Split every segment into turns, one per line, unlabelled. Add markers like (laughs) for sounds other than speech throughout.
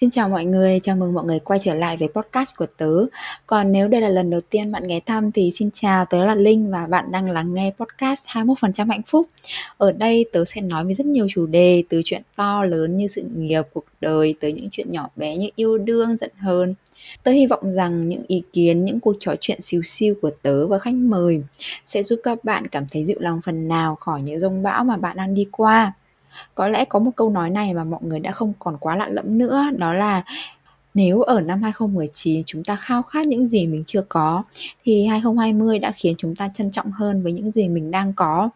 Xin chào mọi người, chào mừng mọi người quay trở lại với podcast của tớ. Còn nếu đây là lần đầu tiên bạn ghé thăm thì xin chào, tớ là Linh và bạn đang lắng nghe podcast 21% hạnh phúc. Ở đây tớ sẽ nói về rất nhiều chủ đề từ chuyện to lớn như sự nghiệp, cuộc đời tới những chuyện nhỏ bé như yêu đương, giận hờn. Tớ hy vọng rằng những ý kiến, những cuộc trò chuyện xíu xiu của tớ và khách mời sẽ giúp các bạn cảm thấy dịu lòng phần nào khỏi những rông bão mà bạn đang đi qua có lẽ có một câu nói này mà mọi người đã không còn quá lạ lẫm nữa, đó là nếu ở năm 2019 chúng ta khao khát những gì mình chưa có, thì 2020 đã khiến chúng ta trân trọng hơn với những gì mình đang có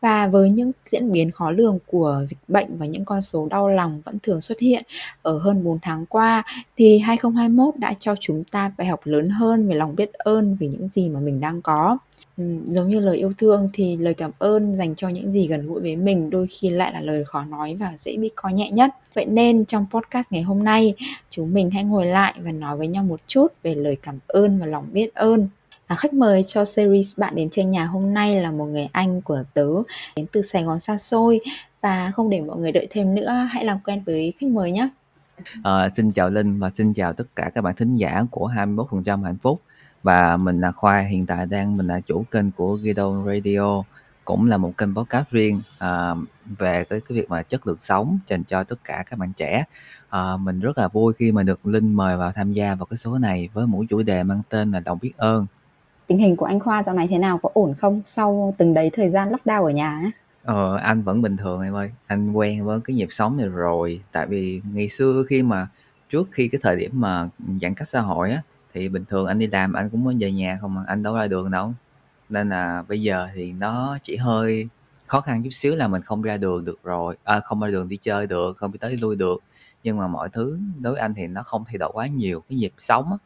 và với những diễn biến khó lường của dịch bệnh và những con số đau lòng vẫn thường xuất hiện ở hơn 4 tháng qua, thì 2021 đã cho chúng ta bài học lớn hơn về lòng biết ơn vì những gì mà mình đang có. Giống như lời yêu thương thì lời cảm ơn dành cho những gì gần gũi với mình đôi khi lại là lời khó nói và dễ bị coi nhẹ nhất. Vậy nên trong podcast ngày hôm nay, chúng mình hãy ngồi lại và nói với nhau một chút về lời cảm ơn và lòng biết ơn. À, khách mời cho series bạn đến chơi nhà hôm nay là một người anh của tớ đến từ Sài Gòn xa xôi và không để mọi người đợi thêm nữa, hãy làm quen với khách mời nhé.
À, xin chào Linh và xin chào tất cả các bạn thính giả của 21% hạnh phúc và mình là Khoa hiện tại đang mình là chủ kênh của Guido Radio cũng là một kênh podcast riêng à, về cái cái việc mà chất lượng sống dành cho tất cả các bạn trẻ. À, mình rất là vui khi mà được Linh mời vào tham gia vào cái số này với một chủ đề mang tên là lòng biết ơn.
Tình hình của anh Khoa dạo này thế nào? Có ổn không? Sau từng đấy thời gian lockdown ở nhà ấy?
Ờ, anh vẫn bình thường em ơi. Anh quen với cái nhịp sống này rồi. Tại vì ngày xưa khi mà trước khi cái thời điểm mà giãn cách xã hội á thì bình thường anh đi làm anh cũng muốn về nhà không mà anh đâu ra đường đâu. Nên là bây giờ thì nó chỉ hơi khó khăn chút xíu là mình không ra đường được rồi à, không ra đường đi chơi được không đi tới đi lui được. Nhưng mà mọi thứ đối với anh thì nó không thay đổi quá nhiều cái nhịp sống á,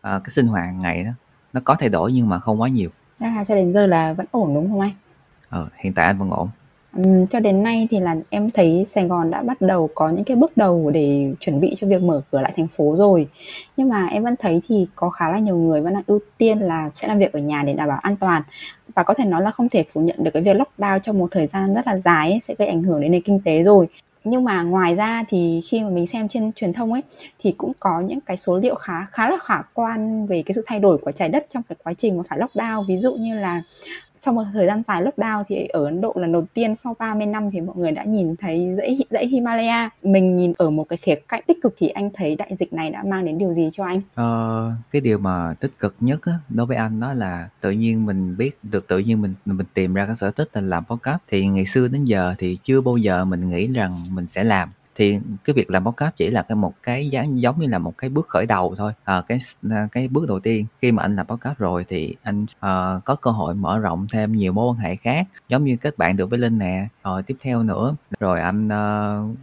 à, cái sinh hoạt ngày đó nó có thay đổi nhưng mà không quá nhiều.
À, cho đến giờ là vẫn ổn đúng không anh?
Ờ, hiện tại anh vẫn ổn
cho đến nay thì là em thấy Sài Gòn đã bắt đầu có những cái bước đầu để chuẩn bị cho việc mở cửa lại thành phố rồi. Nhưng mà em vẫn thấy thì có khá là nhiều người vẫn đang ưu tiên là sẽ làm việc ở nhà để đảm bảo an toàn. Và có thể nói là không thể phủ nhận được cái việc lockdown trong một thời gian rất là dài ấy, sẽ gây ảnh hưởng đến nền kinh tế rồi. Nhưng mà ngoài ra thì khi mà mình xem trên truyền thông ấy thì cũng có những cái số liệu khá khá là khả quan về cái sự thay đổi của trái đất trong cái quá trình mà phải lockdown. Ví dụ như là sau một thời gian dài lockdown thì ở Ấn Độ lần đầu tiên sau 30 năm thì mọi người đã nhìn thấy dãy dãy Himalaya. Mình nhìn ở một cái khía cạnh tích cực thì anh thấy đại dịch này đã mang đến điều gì cho anh?
Ờ, cái điều mà tích cực nhất á, đối với anh đó là tự nhiên mình biết được tự nhiên mình mình tìm ra cái sở thích là làm podcast thì ngày xưa đến giờ thì chưa bao giờ mình nghĩ rằng mình sẽ làm thì cái việc làm podcast chỉ là cái một cái dáng giống như là một cái bước khởi đầu thôi. À, cái ờ, cái bước đầu tiên khi mà anh làm podcast rồi thì anh uh, có cơ hội mở rộng thêm nhiều mối quan hệ khác giống như kết bạn được với linh nè rồi tiếp theo nữa. Rồi anh uh,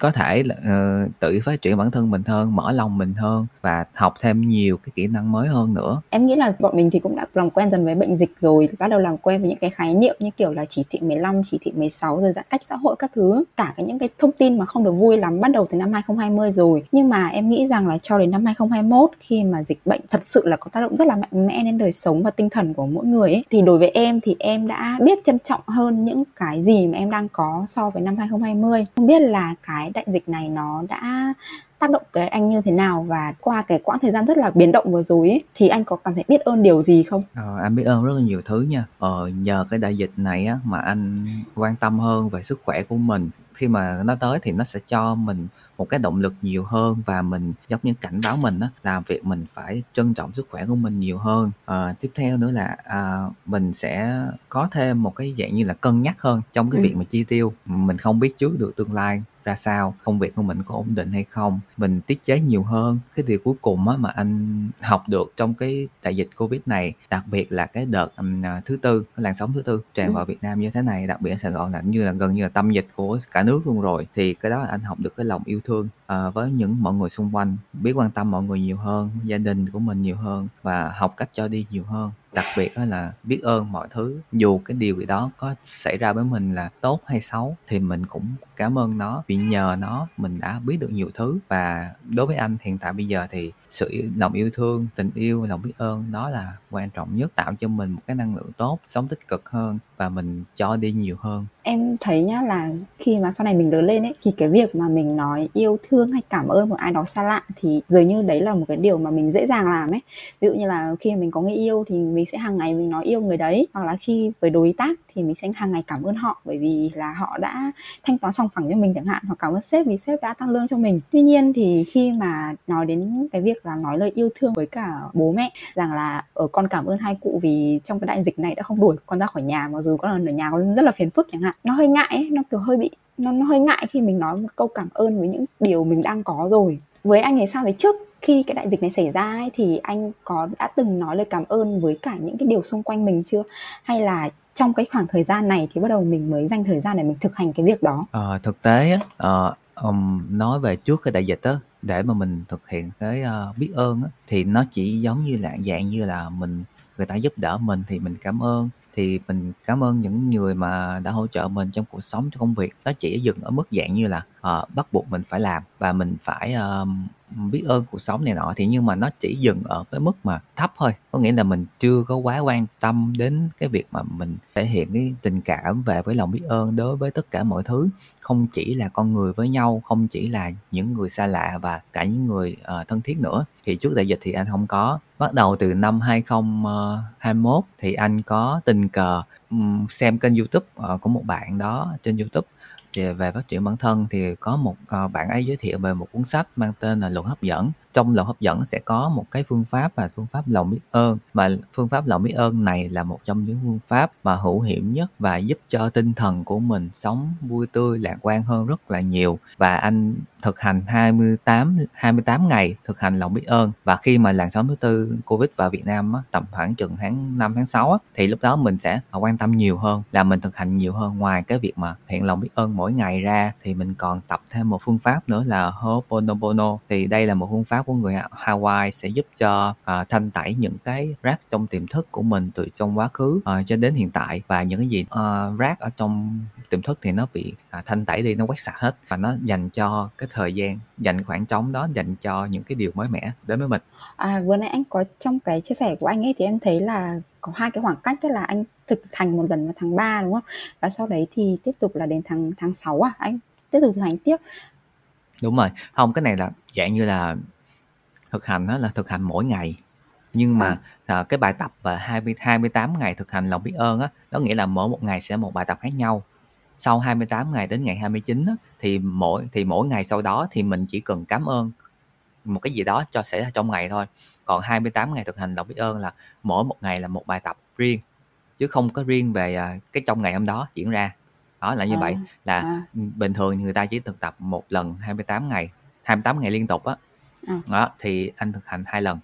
có thể là uh, tự phát triển bản thân mình hơn mở lòng mình hơn và học thêm nhiều cái kỹ năng mới hơn nữa.
Em nghĩ là bọn mình thì cũng đã làm quen dần với bệnh dịch rồi bắt đầu làm quen với những cái khái niệm như kiểu là chỉ thị 15, chỉ thị 16 rồi giãn cách xã hội các thứ. Cả cái những cái thông tin mà không được vui lắm bắt đầu từ năm 2020 rồi. Nhưng mà em nghĩ rằng là cho đến năm 2021 khi mà dịch bệnh thật sự là có tác động rất là mạnh mẽ đến đời sống và tinh thần của mỗi người ấy thì đối với em thì em đã biết trân trọng hơn những cái gì mà em đang có so với năm 2020 không biết là cái đại dịch này nó đã tác động tới anh như thế nào và qua cái quãng thời gian rất là biến động vừa rồi ấy, thì anh có cảm thấy biết ơn điều gì không?
Ờ, anh biết ơn rất là nhiều thứ nha. Ờ, nhờ cái đại dịch này á mà anh quan tâm hơn về sức khỏe của mình. Khi mà nó tới thì nó sẽ cho mình một cái động lực nhiều hơn và mình giống như cảnh báo mình á làm việc mình phải trân trọng sức khỏe của mình nhiều hơn à, tiếp theo nữa là à, mình sẽ có thêm một cái dạng như là cân nhắc hơn trong cái ừ. việc mà chi tiêu mình không biết trước được tương lai ra sao công việc của mình có ổn định hay không. Mình tiết chế nhiều hơn. Cái điều cuối cùng á mà anh học được trong cái đại dịch covid này đặc biệt là cái đợt um, thứ tư cái làn sóng thứ tư tràn ừ. vào việt nam như thế này đặc biệt ở sài gòn là như là gần như là tâm dịch của cả nước luôn rồi thì cái đó anh học được cái lòng yêu thương uh, với những mọi người xung quanh biết quan tâm mọi người nhiều hơn gia đình của mình nhiều hơn và học cách cho đi nhiều hơn đặc biệt đó là biết ơn mọi thứ, dù cái điều gì đó có xảy ra với mình là tốt hay xấu, thì mình cũng cảm ơn nó, vì nhờ nó mình đã biết được nhiều thứ. Và đối với anh, hiện tại bây giờ thì sự lòng yêu thương, tình yêu, lòng biết ơn, đó là quan trọng nhất, tạo cho mình một cái năng lượng tốt, sống tích cực hơn và mình cho đi nhiều hơn.
Em thấy nhá là khi mà sau này mình lớn lên ấy, thì cái việc mà mình nói yêu thương hay cảm ơn một ai đó xa lạ thì dường như đấy là một cái điều mà mình dễ dàng làm ấy. Ví dụ như là khi mình có người yêu thì mình sẽ hàng ngày mình nói yêu người đấy, hoặc là khi với đối tác thì mình sẽ hàng ngày cảm ơn họ bởi vì là họ đã thanh toán sòng phẳng cho mình chẳng hạn hoặc cảm ơn sếp vì sếp đã tăng lương cho mình. Tuy nhiên thì khi mà nói đến cái việc là nói lời yêu thương với cả bố mẹ rằng là ở con cảm ơn hai cụ vì trong cái đại dịch này đã không đuổi con ra khỏi nhà mặc dù con ở nhà con rất là phiền phức chẳng hạn. Nó hơi ngại ấy, nó kiểu hơi bị nó, nó hơi ngại khi mình nói một câu cảm ơn với những điều mình đang có rồi. Với anh thì sao thì trước khi cái đại dịch này xảy ra ấy, thì anh có đã từng nói lời cảm ơn với cả những cái điều xung quanh mình chưa? Hay là trong cái khoảng thời gian này thì bắt đầu mình mới dành thời gian để mình thực hành cái việc đó.
À, thực tế á um, nói về trước cái đại dịch á để mà mình thực hiện cái uh, biết ơn á thì nó chỉ giống như là dạng như là mình người ta giúp đỡ mình thì mình cảm ơn thì mình cảm ơn những người mà đã hỗ trợ mình trong cuộc sống trong công việc. Nó chỉ dừng ở mức dạng như là uh, bắt buộc mình phải làm và mình phải uh, biết ơn cuộc sống này nọ thì nhưng mà nó chỉ dừng ở cái mức mà thấp thôi. Có nghĩa là mình chưa có quá quan tâm đến cái việc mà mình thể hiện cái tình cảm về với lòng biết ơn đối với tất cả mọi thứ. Không chỉ là con người với nhau không chỉ là những người xa lạ và cả những người uh, thân thiết nữa. Thì trước đại dịch thì anh không có. Bắt đầu từ năm 2021 thì anh có tình cờ um, xem kênh youtube uh, của một bạn đó trên youtube về phát triển bản thân thì có một ờ, bạn ấy giới thiệu về một cuốn sách mang tên là luật hấp dẫn trong lòng hấp dẫn sẽ có một cái phương pháp và phương pháp lòng biết ơn. Mà phương pháp lòng biết ơn này là một trong những phương pháp mà hữu hiệu nhất và giúp cho tinh thần của mình sống vui tươi lạc quan hơn rất là nhiều. Và anh thực hành 28 28 ngày thực hành lòng biết ơn. Và khi mà làn sóng thứ tư Covid vào Việt Nam á, tầm khoảng chừng tháng 5 tháng 6 á, thì lúc đó mình sẽ quan tâm nhiều hơn là mình thực hành nhiều hơn. Ngoài cái việc mà hiện lòng biết ơn mỗi ngày ra thì mình còn tập thêm một phương pháp nữa là Ho'oponopono. Thì đây là một phương pháp của người Hawaii sẽ giúp cho uh, thanh tẩy những cái rác trong tiềm thức của mình từ trong quá khứ uh, cho đến hiện tại. Và những cái gì uh, rác ở trong tiềm thức thì nó bị uh, thanh tẩy đi nó quét sạch hết. Và nó dành cho cái thời gian dành khoảng trống đó dành cho những cái điều mới mẻ đến với mình.
À vừa nãy anh có trong cái chia sẻ của anh ấy thì em thấy là có hai cái khoảng cách tức là anh thực hành một lần vào tháng 3 đúng không? Và sau đấy thì tiếp tục là đến tháng tháng 6 à? Anh tiếp tục thực hành tiếp.
Đúng rồi. Không cái này là dạng như là thực hành đó là thực hành mỗi ngày nhưng mà à. cái bài tập và 20 28 ngày thực hành lòng biết ơn á đó nghĩa là mỗi một ngày sẽ một bài tập khác nhau sau 28 ngày đến ngày 29 á, thì mỗi thì mỗi ngày sau đó thì mình chỉ cần cảm ơn một cái gì đó cho xảy ra trong ngày thôi còn 28 ngày thực hành lòng biết ơn là mỗi một ngày là một bài tập riêng chứ không có riêng về à, cái trong ngày hôm đó diễn ra đó là như à, vậy là à. bình thường người ta chỉ thực tập một lần 28 ngày 28 ngày liên tục á À. Đó, thì anh thực hành hai lần.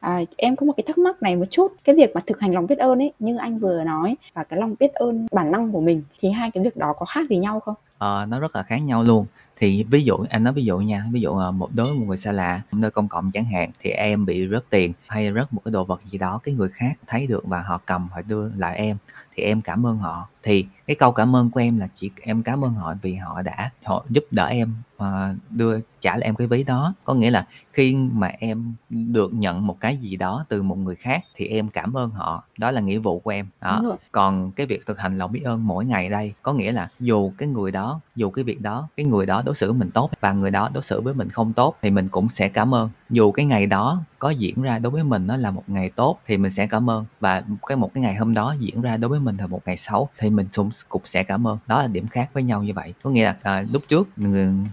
À, em có một cái thắc mắc này một chút cái việc mà thực hành lòng biết ơn ấy như anh vừa nói và cái lòng biết ơn bản năng của mình thì hai cái việc đó có khác gì nhau không?
Ờ, nó rất là khác nhau luôn thì ví dụ anh nói ví dụ nha ví dụ một đối một người xa lạ nơi công cộng chẳng hạn thì em bị rớt tiền hay rớt một cái đồ vật gì đó cái người khác thấy được và họ cầm họ đưa lại em thì em cảm ơn họ thì cái câu cảm ơn của em là chỉ em cảm ơn họ vì họ đã họ giúp đỡ em uh, đưa trả lại em cái ví đó. Có nghĩa là khi mà em được nhận một cái gì đó từ một người khác thì em cảm ơn họ. Đó là nghĩa vụ của em. Đó. Còn cái việc thực hành lòng biết ơn mỗi ngày đây có nghĩa là dù cái người đó dù cái việc đó cái người đó đối xử với mình tốt và người đó đối xử với mình không tốt thì mình cũng sẽ cảm ơn. Dù cái ngày đó có diễn ra đối với mình nó là một ngày tốt thì mình sẽ cảm ơn. Và cái một cái ngày hôm đó diễn ra đối với mình là một ngày xấu thì mình cũng cũng sẽ cảm ơn. Đó là điểm khác với nhau như vậy. Có nghĩa là à, lúc trước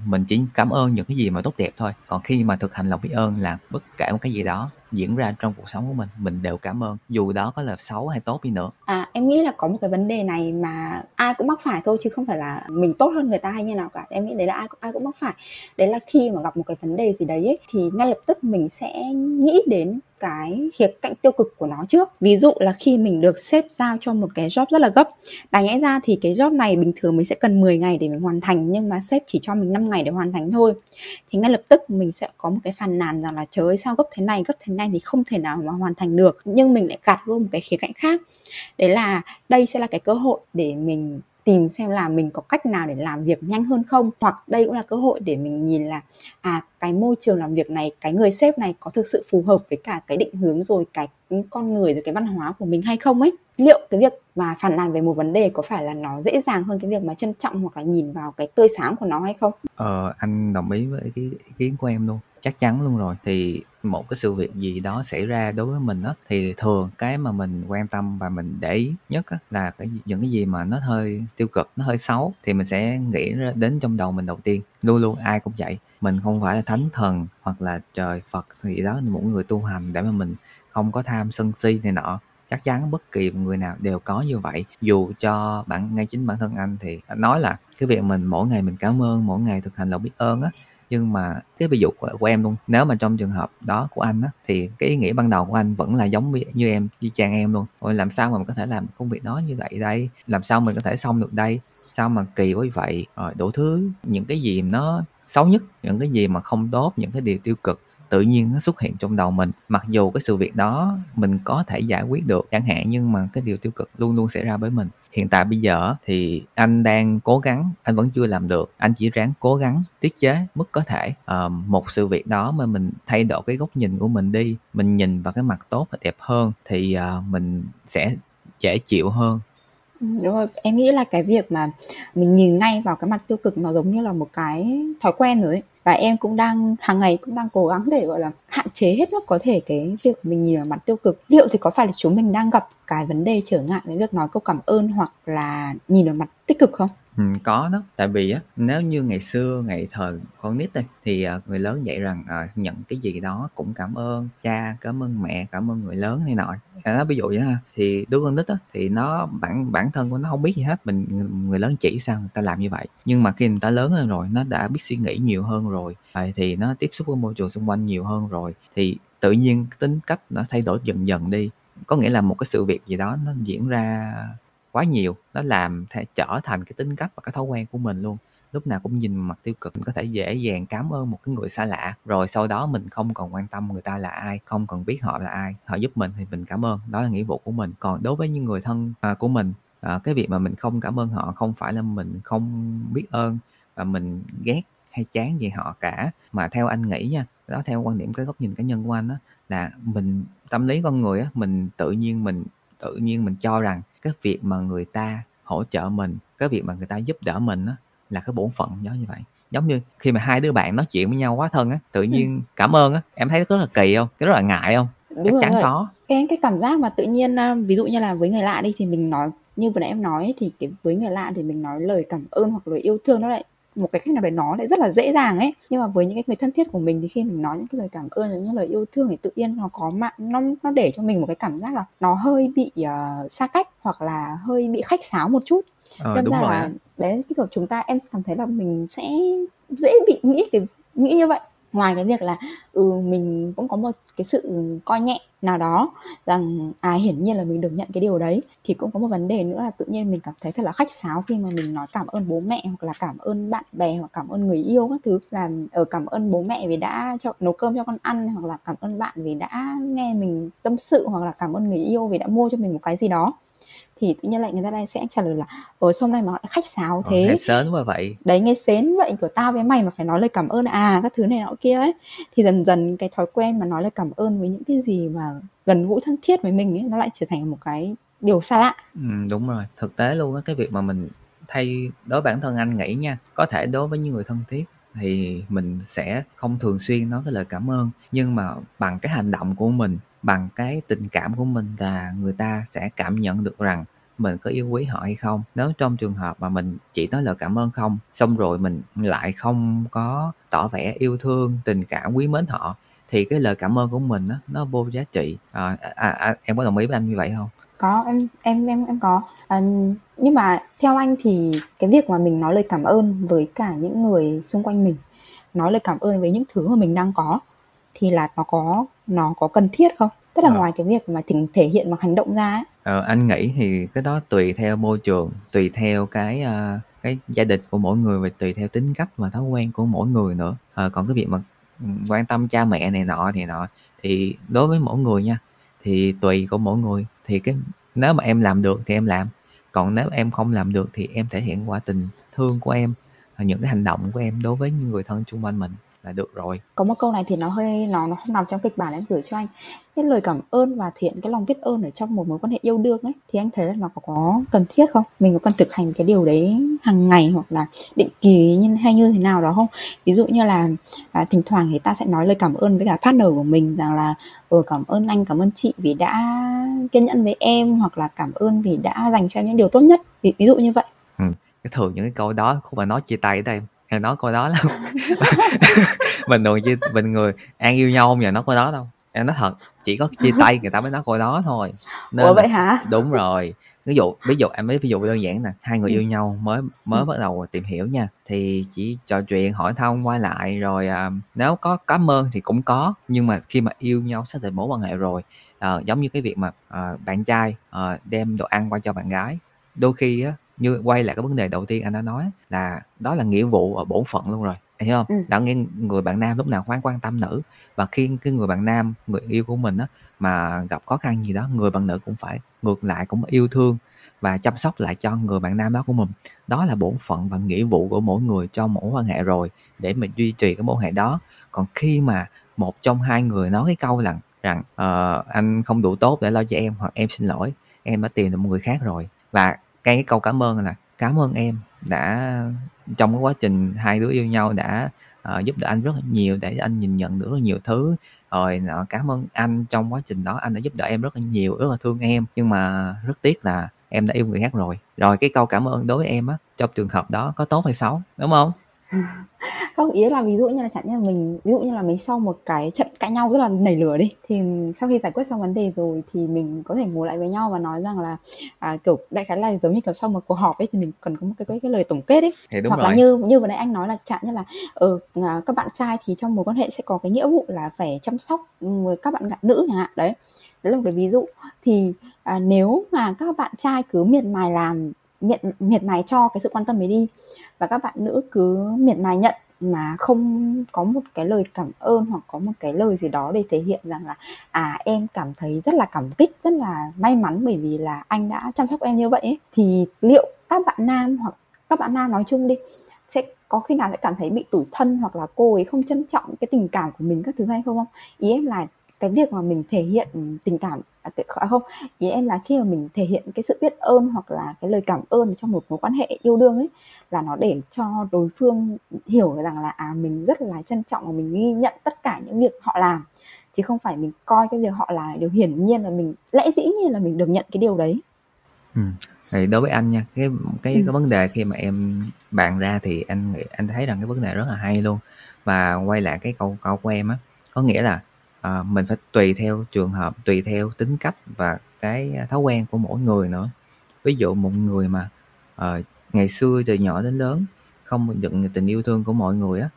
mình chỉ cảm ơn những cái gì mà tốt đẹp thôi. Còn khi mà thực hành lòng biết ơn là bất kể một cái gì đó diễn ra trong cuộc sống của mình. Mình đều cảm ơn. Dù đó có là xấu hay tốt đi nữa.
À em nghĩ là có một cái vấn đề này mà ai cũng mắc phải thôi chứ không phải là mình tốt hơn người ta hay như nào cả. Em nghĩ đấy là ai cũng ai cũng mắc phải. Đấy là khi mà gặp một cái vấn đề gì đấy ấy, thì ngay lập tức mình sẽ nghĩ đến cái khía cạnh tiêu cực của nó trước. Ví dụ là khi mình được xếp giao cho một cái job rất là gấp. Đáng lẽ ra thì cái job này bình thường mình sẽ cần 10 ngày để mình hoàn thành, nhưng mà sếp chỉ cho mình 5 ngày để hoàn thành thôi. Thì ngay lập tức mình sẽ có một cái phàn nàn rằng là trời ơi, sao gấp thế này, gấp thế này thì không thể nào mà hoàn thành được. Nhưng mình lại gạt luôn một cái khía cạnh khác. Đấy là đây sẽ là cái cơ hội để mình tìm xem là mình có cách nào để làm việc nhanh hơn không? Hoặc đây cũng là cơ hội để mình nhìn là à cái môi trường làm việc này, cái người sếp này có thực sự phù hợp với cả cái định hướng rồi, cái con người rồi, cái văn hóa của mình hay không ấy? Liệu cái việc mà phản nàn về một vấn đề có phải là nó dễ dàng hơn cái việc mà trân trọng hoặc là nhìn vào cái tươi sáng của nó hay không?
Ờ anh đồng ý với cái ý kiến của em luôn chắc chắn luôn rồi. Thì một cái sự việc gì đó xảy ra đối với mình á thì thường cái mà mình quan tâm và mình để ý nhất á, là cái những cái gì mà nó hơi tiêu cực nó hơi xấu thì mình sẽ nghĩ đến trong đầu mình đầu tiên. Luôn luôn ai cũng vậy mình không phải là thánh thần hoặc là trời phật gì đó mỗi người tu hành để mà mình không có tham sân si này nọ chắc chắn bất kỳ người nào đều có như vậy. Dù cho bản ngay chính bản thân anh thì anh nói là cái việc mình mỗi ngày mình cảm ơn mỗi ngày thực hành lòng biết ơn á. Nhưng mà cái ví dụ của, của em luôn nếu mà trong trường hợp đó của anh á thì cái ý nghĩa ban đầu của anh vẫn là giống như em như chàng em luôn. Rồi làm sao mà mình có thể làm công việc đó như vậy đây? Làm sao mình có thể xong được đây? Sao mà kỳ quá vậy? Rồi đủ thứ những cái gì nó xấu nhất những cái gì mà không tốt những cái điều tiêu cực tự nhiên nó xuất hiện trong đầu mình. Mặc dù cái sự việc đó mình có thể giải quyết được chẳng hạn nhưng mà cái điều tiêu cực luôn luôn xảy ra với mình. Hiện tại bây giờ thì anh đang cố gắng anh vẫn chưa làm được. Anh chỉ ráng cố gắng tiết chế mức có thể. À, một sự việc đó mà mình thay đổi cái góc nhìn của mình đi mình nhìn vào cái mặt tốt và đẹp hơn thì à, mình sẽ dễ chịu hơn.
Ừ, đúng rồi. Em nghĩ là cái việc mà mình nhìn ngay vào cái mặt tiêu cực nó giống như là một cái thói quen rồi ấy và em cũng đang, hàng ngày cũng đang cố gắng để, gọi là, hạn chế hết mức có thể cái việc mình nhìn vào mặt tiêu cực. Liệu thì có phải là chúng mình đang gặp cái vấn đề trở ngại với việc nói câu cảm ơn hoặc là nhìn vào mặt tích cực không?
Ừm, có đó, tại vì á, nếu như ngày xưa, ngày thời con nít đây thì, à, người lớn dạy rằng, à, nhận cái gì đó cũng cảm ơn cha, cảm ơn mẹ, cảm ơn người lớn này nọ. À, nói ví dụ vậy ha, thì đứa con nít á, thì nó bản bản thân của nó không biết gì hết, mình người lớn chỉ sao người ta làm như vậy. Nhưng mà khi người ta lớn lên rồi, nó đã biết suy nghĩ nhiều hơn rồi, à, thì nó tiếp xúc với môi trường xung quanh nhiều hơn rồi, thì tự nhiên cái tính cách nó thay đổi dần dần đi. Có nghĩa là một cái sự việc gì đó nó diễn ra quá nhiều nó làm thể trở thành cái tính cách và cái thói quen của mình luôn. Lúc nào cũng nhìn mặt tiêu cực mình có thể dễ dàng cảm ơn một cái người xa lạ rồi sau đó mình không còn quan tâm người ta là ai không cần biết họ là ai. Họ giúp mình thì mình cảm ơn đó là nghĩa vụ của mình. Còn đối với những người thân à, của mình à, cái việc mà mình không cảm ơn họ không phải là mình không biết ơn và mình ghét hay chán gì họ cả. Mà theo anh nghĩ nha đó theo quan điểm cái góc nhìn cá nhân của anh đó là mình tâm lý con người á mình tự nhiên mình tự nhiên mình cho rằng cái việc mà người ta hỗ trợ mình cái việc mà người ta giúp đỡ mình á là cái bổn phận giống như vậy giống như khi mà hai đứa bạn nói chuyện với nhau quá thân á tự ừ. nhiên cảm ơn á em thấy rất là kỳ không cái rất là ngại không Đúng chắc chắn rồi. có
cái cái cảm giác mà tự nhiên ví dụ như là với người lạ đi thì mình nói như vừa nãy em nói thì cái với người lạ thì mình nói lời cảm ơn hoặc lời yêu thương nó lại một cái cách nào đấy nó lại rất là dễ dàng ấy. Nhưng mà với những cái người thân thiết của mình thì khi mình nói những cái lời cảm ơn những lời yêu thương thì tự nhiên nó có mạng nó nó để cho mình một cái cảm giác là nó hơi bị uh, xa cách hoặc là hơi bị khách sáo một chút.
Ờ, đúng ra rồi
là đấy cái kiểu chúng ta em cảm thấy là mình sẽ dễ bị nghĩ cái nghĩ như vậy ngoài cái việc là ừ mình cũng có một cái sự coi nhẹ nào đó, rằng à hiển nhiên là mình được nhận cái điều đấy, thì cũng có một vấn đề nữa là tự nhiên mình cảm thấy thật là khách sáo khi mà mình nói cảm ơn bố mẹ hoặc là cảm ơn bạn bè hoặc cảm ơn người yêu các thứ. Là ở cảm ơn bố mẹ vì đã cho, nấu cơm cho con ăn, hoặc là cảm ơn bạn vì đã nghe mình tâm sự, hoặc là cảm ơn người yêu vì đã mua cho mình một cái gì đó thì tự nhiên lại người ta đây sẽ trả lời là ở hôm nay mà họ lại khách sáo ờ, thế?
ờ, sến quá vậy.
Đấy nghe sến vậy của tao với mày mà phải nói lời cảm ơn à các thứ này nọ kia ấy. Thì dần dần cái thói quen mà nói lời cảm ơn với những cái gì mà gần gũi thân thiết với mình ấy nó lại trở thành một cái điều xa lạ.
Ừ, đúng rồi thực tế luôn á cái việc mà mình thay đối bản thân anh nghĩ nha có thể đối với những người thân thiết thì mình sẽ không thường xuyên nói cái lời cảm ơn nhưng mà bằng cái hành động của mình bằng cái tình cảm của mình là người ta sẽ cảm nhận được rằng mình có yêu quý họ hay không. Nếu trong trường hợp mà mình chỉ nói lời cảm ơn không xong rồi mình lại không có tỏ vẻ yêu thương tình cảm quý mến họ thì cái lời cảm ơn của mình đó, nó vô giá trị. À, à, à, em có đồng ý với anh như vậy không?
Có em em em em có. À, nhưng mà theo anh thì cái việc mà mình nói lời cảm ơn với cả những người xung quanh mình nói lời cảm ơn với những thứ mà mình đang có thì là nó có nó có cần thiết không? Tức là à. ngoài cái việc mà thỉnh thể hiện bằng hành động ra ấy.
Ờ, anh nghĩ thì cái đó tùy theo môi trường tùy theo cái uh, cái gia đình của mỗi người và tùy theo tính cách và thói quen của mỗi người nữa. À, còn cái việc mà ừ, quan tâm cha mẹ này nọ thì nọ. Thì đối với mỗi người nha thì tùy của mỗi người. Thì cái nếu mà em làm được thì em làm còn nếu em không làm được thì em thể hiện qua tình thương của em những cái hành động của em đối với những người thân xung quanh mình là được rồi.
Có một câu này thì nó hơi nó nó không nằm trong kịch bản em gửi cho anh. Cái lời cảm ơn và thiện cái lòng biết ơn ở trong một mối quan hệ yêu đương ấy thì anh thấy là nó có, có cần thiết không? Mình có cần thực hành cái điều đấy hàng ngày hoặc là định kỳ như hay như thế nào đó không? Ví dụ như là à, thỉnh thoảng thì ta sẽ nói lời cảm ơn với cả partner của mình rằng là ừ, cảm ơn anh cảm ơn chị vì đã kiên nhẫn với em hoặc là cảm ơn vì đã dành cho em những điều tốt nhất. Ví, ví dụ như vậy.
Ừ. cái thường những cái câu đó không phải nói chia tay ở đây em nói câu đó lắm. (laughs) Mình thường chia mình người an yêu nhau không giờ nói câu đó đâu. Em nói thật chỉ có chia (laughs) tay người ta mới nói câu đó thôi.
Nên Ủa vậy hả?
đúng rồi. Ví dụ ví dụ em lấy ví dụ đơn giản nè hai người ừ. yêu nhau mới mới ừ. bắt đầu tìm hiểu nha. Thì chỉ trò chuyện hỏi thăm quay lại rồi à, nếu có cảm ơn thì cũng có. Nhưng mà khi mà yêu nhau xác định mối quan hệ rồi à, giống như cái việc mà à, bạn trai à, đem đồ ăn qua cho bạn gái đôi khi á như quay lại cái vấn đề đầu tiên anh đã nói là đó là nghĩa vụ và bổn phận luôn rồi hiểu không? Ừ. đã nghe người bạn nam lúc nào khoan quan tâm nữ và khi cái người bạn nam người yêu của mình á mà gặp khó khăn gì đó người bạn nữ cũng phải ngược lại cũng yêu thương và chăm sóc lại cho người bạn nam đó của mình. Đó là bổn phận và nghĩa vụ của mỗi người trong mối quan hệ rồi để mình duy trì cái mối quan hệ đó. Còn khi mà một trong hai người nói cái câu là rằng uh, anh không đủ tốt để lo cho em hoặc em xin lỗi em đã tìm được một người khác rồi. Và cái, cái câu cảm ơn là cảm ơn em đã trong cái quá trình hai đứa yêu nhau đã uh, giúp đỡ anh rất là nhiều để anh nhìn nhận được rất là nhiều thứ. Rồi uh, cảm ơn anh trong quá trình đó anh đã giúp đỡ em rất là nhiều rất là thương em. Nhưng mà rất tiếc là em đã yêu người khác rồi. Rồi cái câu cảm ơn đối với em á trong trường hợp đó có tốt hay xấu đúng không? (laughs)
không ý là ví dụ như là chẳng như là mình ví dụ như là mình sau một cái trận cãi nhau rất là nảy lửa đi thì sau khi giải quyết xong vấn đề rồi thì mình có thể ngồi lại với nhau và nói rằng là à, kiểu đại khái là giống như kiểu sau một cuộc họp ấy thì mình cần có một cái cái, cái lời tổng kết ấy.
Thì đúng
hoặc
rồi.
là như như vừa nãy anh nói là chẳng như là ừ, các bạn trai thì trong mối quan hệ sẽ có cái nghĩa vụ là phải chăm sóc các bạn nữ chẳng hạn đấy. Đấy là một cái ví dụ. Thì à, nếu mà các bạn trai cứ miệt mài làm miệt miệt mài cho cái sự quan tâm ấy đi và các bạn nữ cứ miệt mài nhận mà không có một cái lời cảm ơn hoặc có một cái lời gì đó để thể hiện rằng là à em cảm thấy rất là cảm kích, rất là may mắn bởi vì là anh đã chăm sóc em như vậy ấy. thì liệu các bạn nam hoặc các bạn nam nói chung đi, sẽ có khi nào sẽ cảm thấy bị tủi thân hoặc là cô ấy không trân trọng cái tình cảm của mình các thứ hay không không ý em là cái việc mà mình thể hiện tình cảm à, không ý em là khi mà mình thể hiện cái sự biết ơn hoặc là cái lời cảm ơn trong một mối quan hệ yêu đương ấy là nó để cho đối phương hiểu rằng là à mình rất là trân trọng và mình ghi nhận tất cả những việc họ làm chứ không phải mình coi cái việc họ là điều hiển nhiên là mình lẽ dĩ nhiên là mình được nhận cái điều đấy
ừ. thì đối với anh nha cái cái, ừ. cái vấn đề khi mà em bàn ra thì anh anh thấy rằng cái vấn đề rất là hay luôn và quay lại cái câu câu của em á có nghĩa là à, mình phải tùy theo trường hợp tùy theo tính cách và cái thói quen của mỗi người nữa. Ví dụ một người mà uh, ngày xưa từ nhỏ đến lớn không nhận tình yêu thương của mọi người á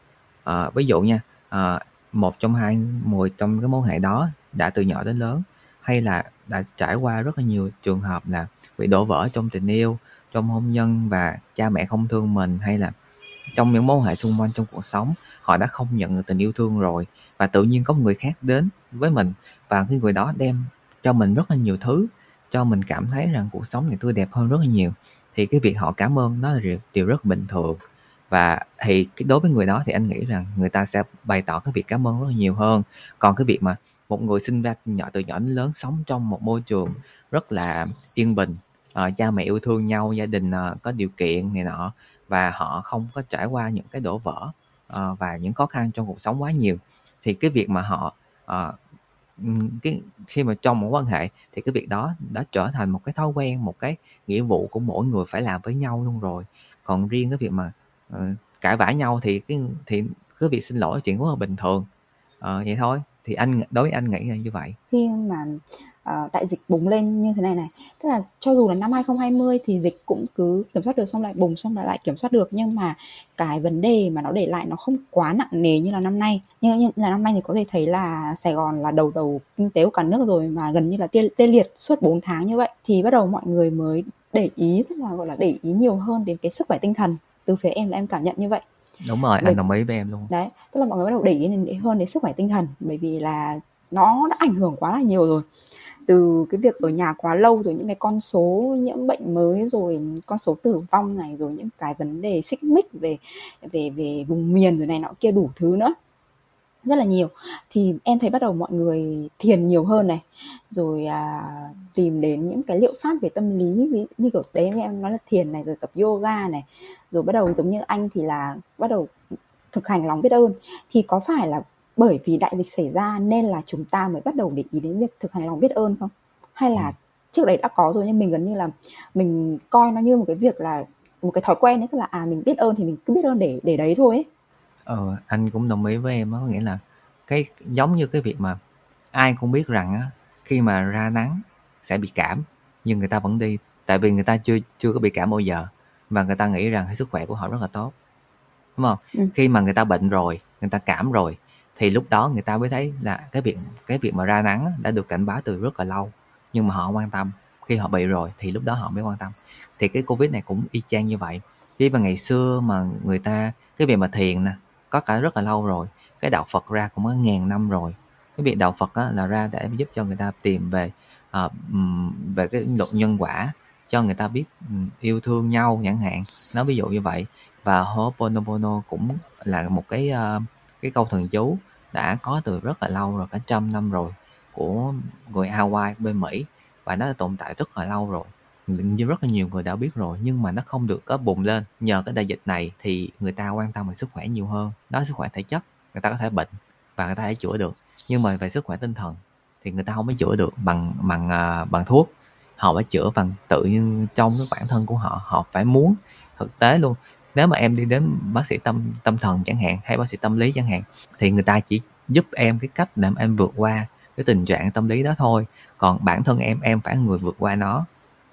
à, ví dụ nha à, một trong hai người trong cái mối hệ đó đã từ nhỏ đến lớn hay là đã trải qua rất là nhiều trường hợp là bị đổ vỡ trong tình yêu trong hôn nhân và cha mẹ không thương mình hay là trong những mối hệ xung quanh trong cuộc sống họ đã không nhận được tình yêu thương rồi và tự nhiên có một người khác đến với mình. Và cái người đó đem cho mình rất là nhiều thứ cho mình cảm thấy rằng cuộc sống này tươi đẹp hơn rất là nhiều. Thì cái việc họ cảm ơn nó là điều, điều rất bình thường. Và thì cái đối với người đó thì anh nghĩ rằng người ta sẽ bày tỏ cái việc cảm ơn rất là nhiều hơn. Còn cái việc mà một người sinh ra nhỏ từ nhỏ đến lớn sống trong một môi trường rất là yên bình à, cha mẹ yêu thương nhau gia đình à, có điều kiện này nọ và họ không có trải qua những cái đổ vỡ à, và những khó khăn trong cuộc sống quá nhiều thì cái việc mà họ uh, cái khi mà trong một quan hệ thì cái việc đó đã trở thành một cái thói quen một cái nghĩa vụ của mỗi người phải làm với nhau luôn rồi. Còn riêng cái việc mà uh, cãi vã nhau thì cái thì cái việc xin lỗi chuyện rất là bình thường. Uh, vậy thôi. Thì anh đối với anh nghĩ là như vậy.
Khi mà uh, đại dịch bùng lên như thế này này. Tức là cho dù là năm 2020 thì dịch cũng cứ kiểm soát được xong lại bùng xong lại lại kiểm soát được. Nhưng mà cái vấn đề mà nó để lại nó không quá nặng nề như là năm nay. Như, như là năm nay thì có thể thấy là Sài Gòn là đầu đầu kinh tế của cả nước rồi mà gần như là tê, tê liệt suốt 4 tháng như vậy. Thì bắt đầu mọi người mới để ý tức là gọi là để ý nhiều hơn đến cái sức khỏe tinh thần từ phía em là em cảm nhận như vậy.
Đúng rồi bởi, anh đồng ý với em luôn.
Đấy tức là mọi người bắt đầu để ý hơn đến sức khỏe tinh thần bởi vì là nó đã ảnh hưởng quá là nhiều rồi từ cái việc ở nhà quá lâu rồi những cái con số nhiễm bệnh mới rồi con số tử vong này rồi những cái vấn đề xích mích về về về vùng miền rồi này nọ kia đủ thứ nữa. Rất là nhiều. Thì em thấy bắt đầu mọi người thiền nhiều hơn này. Rồi à, tìm đến những cái liệu pháp về tâm lý ví, như kiểu đấy em nói là thiền này rồi tập yoga này. Rồi bắt đầu giống như anh thì là bắt đầu thực hành lòng biết ơn. Thì có phải là bởi vì đại dịch xảy ra nên là chúng ta mới bắt đầu để ý đến việc thực hành lòng biết ơn không? Hay là trước đấy đã có rồi nhưng mình gần như là mình coi nó như một cái việc là một cái thói quen ấy tức là à mình biết ơn thì mình cứ biết ơn để để đấy thôi ấy.
Ờ, anh cũng đồng ý với em có nghĩa là cái giống như cái việc mà ai cũng biết rằng á, khi mà ra nắng sẽ bị cảm nhưng người ta vẫn đi. Tại vì người ta chưa chưa có bị cảm bao giờ và người ta nghĩ rằng cái sức khỏe của họ rất là tốt đúng không? Ừ. khi mà người ta bệnh rồi người ta cảm rồi thì lúc đó người ta mới thấy là cái việc cái việc mà ra nắng đã được cảnh báo từ rất là lâu nhưng mà họ không quan tâm. Khi họ bị rồi thì lúc đó họ mới quan tâm. Thì cái covid này cũng y chang như vậy. Khi mà ngày xưa mà người ta cái việc mà thiền nè có cả rất là lâu rồi cái đạo Phật ra cũng có ngàn năm rồi. Cái việc đạo Phật á, là ra để giúp cho người ta tìm về uh, về cái luật nhân quả cho người ta biết yêu thương nhau chẳng hạn. Nó ví dụ như vậy. Và Ho'oponopono cũng là một cái uh, cái câu thần chú đã có từ rất là lâu rồi, cả trăm năm rồi, của người Hawaii, bên Mỹ, và nó đã tồn tại rất là lâu rồi. Như rất là nhiều người đã biết rồi, nhưng mà nó không được có bùng lên. Nhờ cái đại dịch này thì người ta quan tâm về sức khỏe nhiều hơn. Đó sức khỏe thể chất, người ta có thể bệnh, và người ta có thể chữa được. Nhưng mà về sức khỏe tinh thần, thì người ta không có chữa được bằng bằng à, bằng thuốc. Họ phải chữa bằng tự nhiên trong cái bản thân của họ. Họ phải muốn thực tế luôn nếu mà em đi đến bác sĩ tâm tâm thần chẳng hạn, hay bác sĩ tâm lý chẳng hạn, thì người ta chỉ giúp em cái cách để em vượt qua cái tình trạng tâm lý đó thôi. Còn bản thân em em phải người vượt qua nó.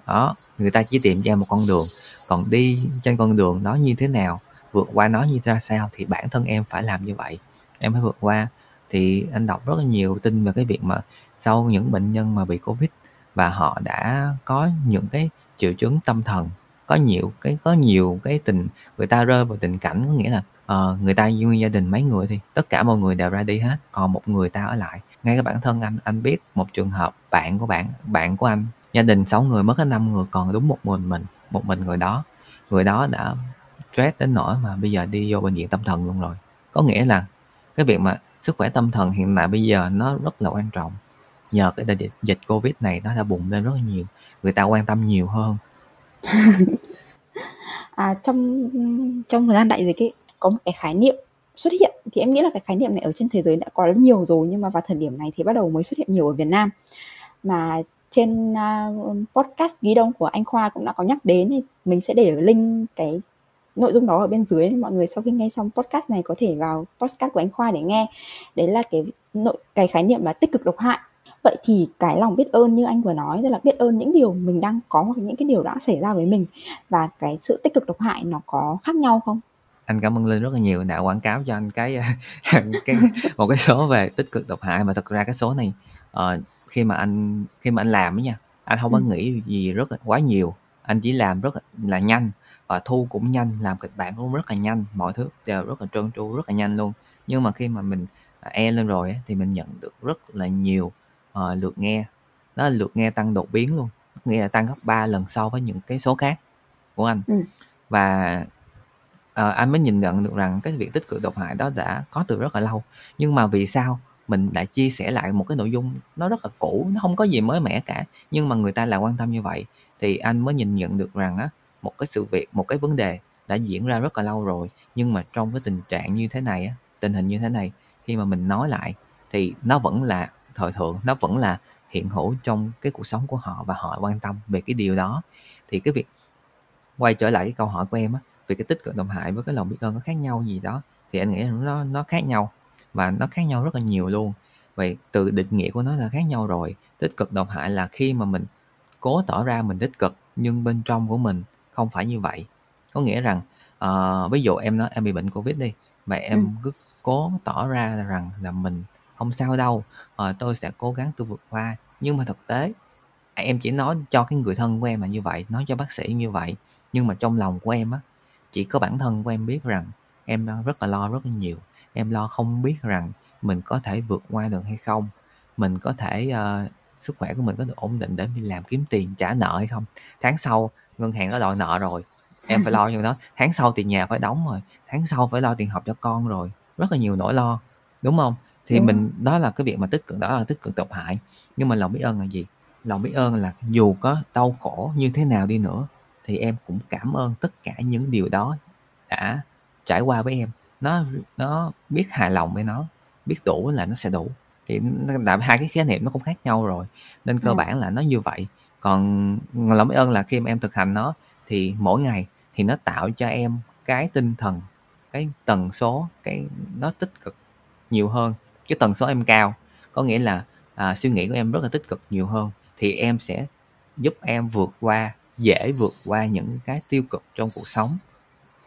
Đó, người ta chỉ tìm cho em một con đường. Còn đi trên con đường đó như thế nào, vượt qua nó như ra sao, thì bản thân em phải làm như vậy. Em phải vượt qua. Thì anh đọc rất là nhiều tin về cái việc mà sau những bệnh nhân mà bị covid và họ đã có những cái triệu chứng tâm thần có nhiều cái có nhiều cái tình người ta rơi vào tình cảnh có nghĩa là uh, người ta nguyên gia đình mấy người thì tất cả mọi người đều ra đi hết còn một người ta ở lại. Ngay cái bản thân anh anh biết một trường hợp bạn của bạn bạn của anh gia đình 6 người mất hết năm người còn đúng một mình mình một mình người đó. Người đó đã stress đến nỗi mà bây giờ đi vô bệnh viện tâm thần luôn rồi. Có nghĩa là cái việc mà sức khỏe tâm thần hiện tại bây giờ nó rất là quan trọng. Nhờ cái đại dịch, dịch covid này nó đã bùng lên rất là nhiều người ta quan tâm nhiều hơn. (laughs)
à, trong trong thời gian đại dịch ấy có một cái khái niệm xuất hiện. Thì em nghĩ là cái khái niệm này ở trên thế giới đã có nhiều rồi nhưng mà vào thời điểm này thì bắt đầu mới xuất hiện nhiều ở Việt Nam. Mà trên uh, podcast ghi đông của anh Khoa cũng đã có nhắc đến thì mình sẽ để link cái nội dung đó ở bên dưới mọi người sau khi nghe xong podcast này có thể vào podcast của anh Khoa để nghe. Đấy là cái nội cái khái niệm là tích cực độc hại vậy thì cái lòng biết ơn như anh vừa nói tức là biết ơn những điều mình đang có hoặc những cái điều đã xảy ra với mình và cái sự tích cực độc hại nó có khác nhau không?
Anh cảm ơn linh rất là nhiều đã quảng cáo cho anh cái (laughs) cái một cái số về tích cực độc hại. Mà thật ra cái số này uh, khi mà anh khi mà anh làm ấy nha anh không có ừ. nghĩ gì rất là quá nhiều. Anh chỉ làm rất là, là nhanh và thu cũng nhanh làm kịch bản cũng rất là nhanh mọi thứ đều rất là trơn tru rất là nhanh luôn. Nhưng mà khi mà mình e lên rồi ấy, thì mình nhận được rất là nhiều uh, lượt nghe. Đó là lượt nghe tăng đột biến luôn. Nghĩa là tăng gấp 3 lần so với những cái số khác của anh. Ừ. và uh, anh mới nhìn nhận được rằng cái việc tích cực độc hại đó đã có từ rất là lâu. Nhưng mà vì sao? Mình lại chia sẻ lại một cái nội dung nó rất là cũ nó không có gì mới mẻ cả. Nhưng mà người ta lại quan tâm như vậy. Thì anh mới nhìn nhận được rằng á một cái sự việc một cái vấn đề đã diễn ra rất là lâu rồi. Nhưng mà trong cái tình trạng như thế này á tình hình như thế này khi mà mình nói lại thì nó vẫn là thời thượng nó vẫn là hiện hữu trong cái cuộc sống của họ và họ quan tâm về cái điều đó. Thì cái việc quay trở lại cái câu hỏi của em á về cái tích cực đồng hại với cái lòng biết ơn có khác nhau gì đó thì anh nghĩ là nó nó khác nhau và nó khác nhau rất là nhiều luôn. Vậy từ định nghĩa của nó là khác nhau rồi. Tích cực độc hại là khi mà mình cố tỏ ra mình tích cực nhưng bên trong của mình không phải như vậy. Có nghĩa rằng uh, ví dụ em nói em bị bệnh covid đi và em ừ. cứ cố tỏ ra rằng là mình không sao đâu uh, tôi sẽ cố gắng tôi vượt qua. Nhưng mà thực tế em chỉ nói cho cái người thân của em là như vậy nói cho bác sĩ như vậy. Nhưng mà trong lòng của em á chỉ có bản thân của em biết rằng em đang rất là lo rất là nhiều. Em lo không biết rằng mình có thể vượt qua được hay không. Mình có thể uh, sức khỏe của mình có được ổn định để mình làm kiếm tiền trả nợ hay không. Tháng sau ngân hàng có đòi nợ rồi. Em phải lo (laughs) cho nó. Tháng sau tiền nhà phải đóng rồi. Tháng sau phải lo tiền học cho con rồi. Rất là nhiều nỗi lo đúng không thì đúng. mình đó là cái việc mà tích cực đó là tích cực độc hại. Nhưng mà lòng biết ơn là gì? Lòng biết ơn là dù có đau khổ như thế nào đi nữa thì em cũng cảm ơn tất cả những điều đó đã trải qua với em. Nó nó biết hài lòng với nó biết đủ là nó sẽ đủ. Thì là hai cái khái niệm nó cũng khác nhau rồi nên cơ ừ. bản là nó như vậy. Còn lòng biết ơn là khi mà em thực hành nó thì mỗi ngày thì nó tạo cho em cái tinh thần cái tần số cái nó tích cực nhiều hơn cái tần số em cao có nghĩa là à, suy nghĩ của em rất là tích cực nhiều hơn thì em sẽ giúp em vượt qua dễ vượt qua những cái tiêu cực trong cuộc sống.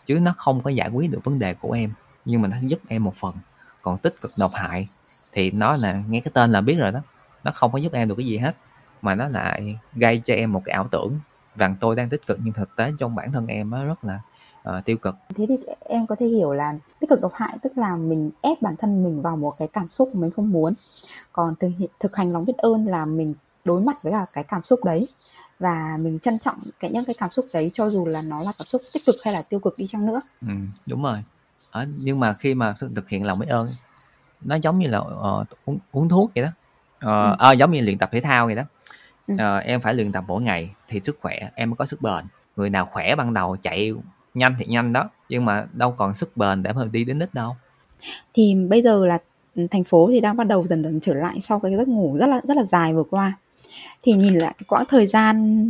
Chứ nó không có giải quyết được vấn đề của em nhưng mà nó giúp em một phần. Còn tích cực độc hại thì nó là nghe cái tên là biết rồi đó nó không có giúp em được cái gì hết mà nó lại gây cho em một cái ảo tưởng rằng tôi đang tích cực nhưng thực tế trong bản thân em nó rất là uh, tiêu cực.
Thế thì em có thể hiểu là tích cực độc hại tức là mình ép bản thân mình vào một cái cảm xúc mình không muốn. Còn thực, thực hành lòng biết ơn là mình đối mặt với cả cái cảm xúc đấy. Và mình trân trọng cái những cái cảm xúc đấy cho dù là nó là cảm xúc tích cực hay là tiêu cực đi chăng nữa.
Ừ, đúng rồi. À, nhưng mà khi mà thực hiện lòng biết ơn nó giống như là uh, uống, uống thuốc vậy đó. Uh, ừ. à, giống như luyện tập thể thao vậy đó. Uh, em phải luyện tập mỗi ngày thì sức khỏe em mới có sức bền. Người nào khỏe ban đầu chạy nhanh thì nhanh đó nhưng mà đâu còn sức bền để mà đi đến đích đâu.
Thì bây giờ là thành phố thì đang bắt đầu dần dần trở lại sau cái giấc ngủ rất là rất là dài vừa qua. Thì nhìn lại cái quãng thời gian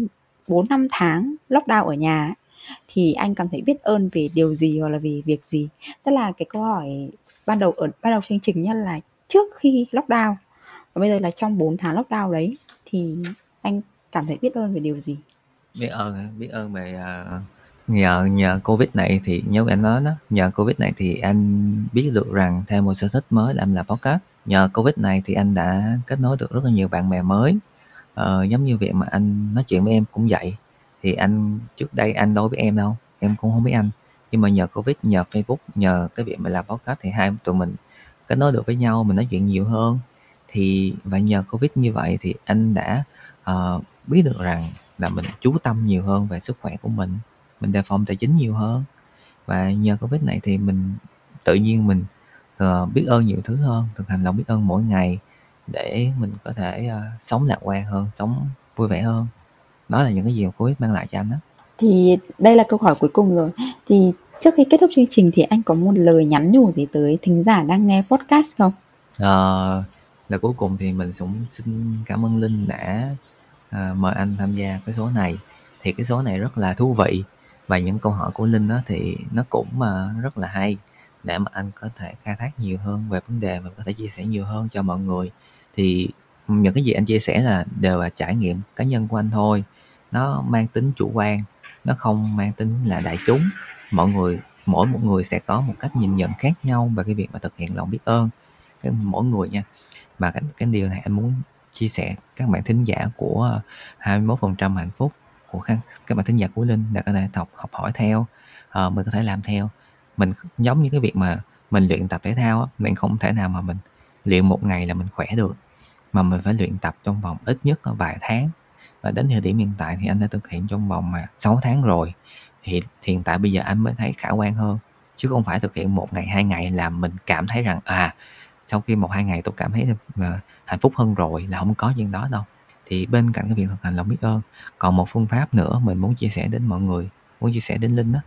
4 năm tháng lockdown ở nhà thì anh cảm thấy biết ơn về điều gì hoặc là vì việc gì? Tức là cái câu hỏi ban đầu ở ban đầu chương trình nhất là trước khi lockdown và bây giờ là trong 4 tháng lockdown đấy thì anh cảm thấy biết ơn về điều gì?
Biết ơn biết ơn về uh, nhờ nhờ covid này thì như anh nói đó. Nhờ covid này thì anh biết được rằng theo một sở thích mới là anh làm podcast. Nhờ covid này thì anh đã kết nối được rất là nhiều bạn bè mới. Ờ, giống như việc mà anh nói chuyện với em cũng vậy. Thì anh trước đây anh đâu biết em đâu em cũng không biết anh. Nhưng mà nhờ covid nhờ facebook nhờ cái việc mà làm podcast thì hai tụi mình kết nối được với nhau mình nói chuyện nhiều hơn. Thì và nhờ covid như vậy thì anh đã uh, biết được rằng là mình chú tâm nhiều hơn về sức khỏe của mình mình đề phòng tài chính nhiều hơn. Và nhờ covid này thì mình tự nhiên mình uh, biết ơn nhiều thứ hơn thực hành lòng biết ơn mỗi ngày để mình có thể uh, sống lạc quan hơn sống vui vẻ hơn. Đó là những cái gì mà covid mang lại cho anh đó
thì đây là câu hỏi cuối cùng rồi. Thì trước khi kết thúc chương trình thì anh có một lời nhắn nhủ gì tới thính giả đang nghe podcast không?
Uh, là cuối cùng thì mình cũng xin cảm ơn linh đã uh, mời anh tham gia cái số này. Thì cái số này rất là thú vị và những câu hỏi của linh đó thì nó cũng mà rất là hay để mà anh có thể khai thác nhiều hơn về vấn đề và có thể chia sẻ nhiều hơn cho mọi người. Thì những cái gì anh chia sẻ là đều là trải nghiệm cá nhân của anh thôi. Nó mang tính chủ quan nó không mang tính là đại chúng. Mọi người mỗi một người sẽ có một cách nhìn nhận khác nhau về cái việc mà thực hiện lòng biết ơn. Cái mỗi người nha. Và cái, cái điều này anh muốn chia sẻ các bạn thính giả của ờ, 21% hạnh phúc của các, các bạn thính giả của Linh để có thể học học hỏi theo uh, mình có thể làm theo. Mình giống như cái việc mà mình luyện tập thể thao á, mình không thể nào mà mình luyện một ngày là mình khỏe được mà mình phải luyện tập trong vòng ít nhất là vài tháng. Và đến thời điểm hiện tại thì anh đã thực hiện trong vòng mà 6 tháng rồi thì hiện tại bây giờ anh mới thấy khả quan hơn. Chứ không phải thực hiện một ngày hai ngày là mình cảm thấy rằng à sau khi một hai ngày tôi cảm thấy à, hạnh phúc hơn rồi là không có chuyện đó đâu thì bên cạnh cái việc thực hành lòng biết ơn còn một phương pháp nữa mình muốn chia sẻ đến mọi người muốn chia sẻ đến linh đó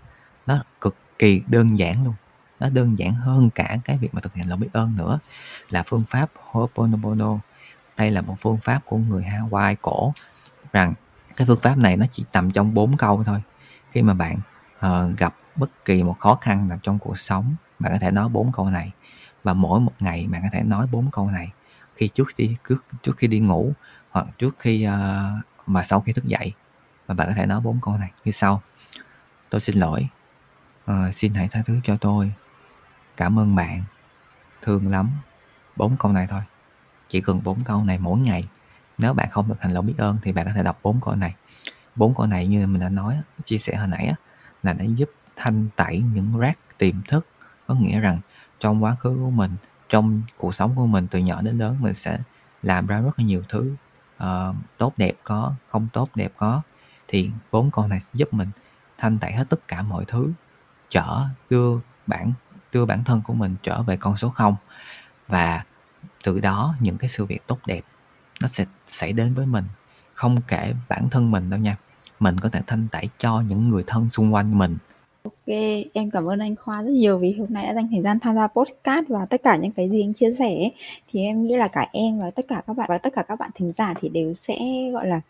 nó cực kỳ đơn giản luôn. Nó đơn giản hơn cả cái việc mà thực hành lòng biết ơn nữa là phương pháp Ho'oponopono đây là một phương pháp của người Hawaii cổ. Rằng cái phương pháp này nó chỉ tầm trong bốn câu thôi. Khi mà bạn uh, gặp bất kỳ một khó khăn nào trong cuộc sống bạn có thể nói bốn câu này. Và mỗi một ngày bạn có thể nói bốn câu này. Khi trước khi trước, trước khi đi ngủ hoặc trước khi uh, mà sau khi thức dậy và bạn có thể nói bốn câu này như sau. Tôi xin lỗi uh, xin hãy tha thứ cho tôi. Cảm ơn bạn thương lắm. Bốn câu này thôi. Chỉ cần bốn câu này mỗi ngày. Nếu bạn không thực hành lòng biết ơn thì bạn có thể đọc bốn câu này. Bốn câu này như mình đã nói chia sẻ hồi nãy là để giúp thanh tẩy những rác tiềm thức. Có nghĩa rằng trong quá khứ của mình trong cuộc sống của mình từ nhỏ đến lớn mình sẽ làm ra rất là nhiều thứ uh, tốt đẹp có không tốt đẹp có thì bốn con này sẽ giúp mình thanh tẩy hết tất cả mọi thứ trở đưa bản đưa bản thân của mình trở về con số 0 và từ đó những cái sự việc tốt đẹp nó sẽ xảy đến với mình. Không kể bản thân mình đâu nha mình có thể thanh tẩy cho những người thân xung quanh mình.
Ok, em cảm ơn anh Khoa rất nhiều vì hôm nay đã dành thời gian tham gia podcast và tất cả những cái gì anh chia sẻ thì em nghĩ là cả em và tất cả các bạn và tất cả các bạn thính giả thì đều sẽ gọi là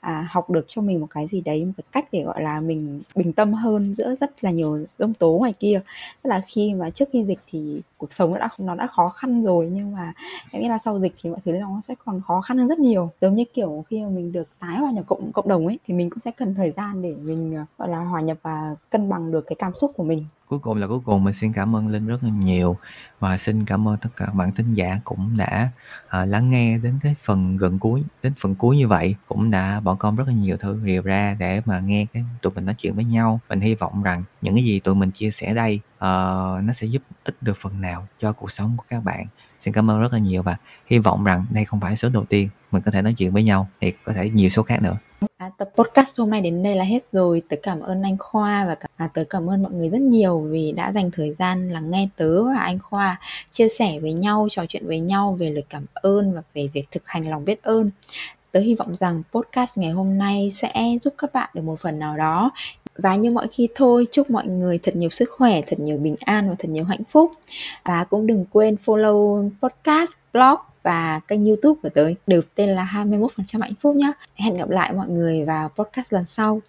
à, học được cho mình một cái gì đấy một cái cách để gọi là mình bình tâm hơn giữa rất là nhiều dông tố ngoài kia. Tức là khi mà trước khi dịch thì cuộc sống nó đã nó đã khó khăn rồi nhưng mà em nghĩ là sau dịch thì mọi thứ nó sẽ còn khó khăn hơn rất nhiều. Giống như kiểu khi mà mình được tái hòa nhập cộng cộng đồng ấy thì mình cũng sẽ cần thời gian để mình ờ, gọi là hòa nhập và cân bằng được cái cảm xúc của mình.
Cuối cùng là cuối cùng mình xin cảm ơn linh rất là nhiều và xin cảm ơn tất cả bạn thính giả cũng đã à, lắng nghe đến cái phần gần cuối đến phần cuối như vậy cũng đã bỏ công rất là nhiều thứ điều ra để mà nghe cái tụi mình nói chuyện với nhau. Mình hy vọng rằng những cái gì tụi mình chia sẻ đây uh, nó sẽ giúp ích được phần nào cho cuộc sống của các bạn. Xin cảm ơn rất là nhiều và hy vọng rằng đây không phải số đầu tiên mình có thể nói chuyện với nhau thì có thể nhiều số khác nữa.
À, tập podcast hôm nay đến đây là hết rồi. Tớ cảm ơn anh Khoa và cả, à, tớ cảm ơn mọi người rất nhiều vì đã dành thời gian lắng nghe tớ và anh Khoa chia sẻ với nhau, trò chuyện với nhau về lời cảm ơn và về việc thực hành lòng biết ơn. Tớ hy vọng rằng podcast ngày hôm nay sẽ giúp các bạn được một phần nào đó và như mọi khi thôi chúc mọi người thật nhiều sức khỏe thật nhiều bình an và thật nhiều hạnh phúc và cũng đừng quên follow podcast blog và kênh youtube của tớ đều tên là 21% hạnh phúc nhé hẹn gặp lại mọi người vào podcast lần sau.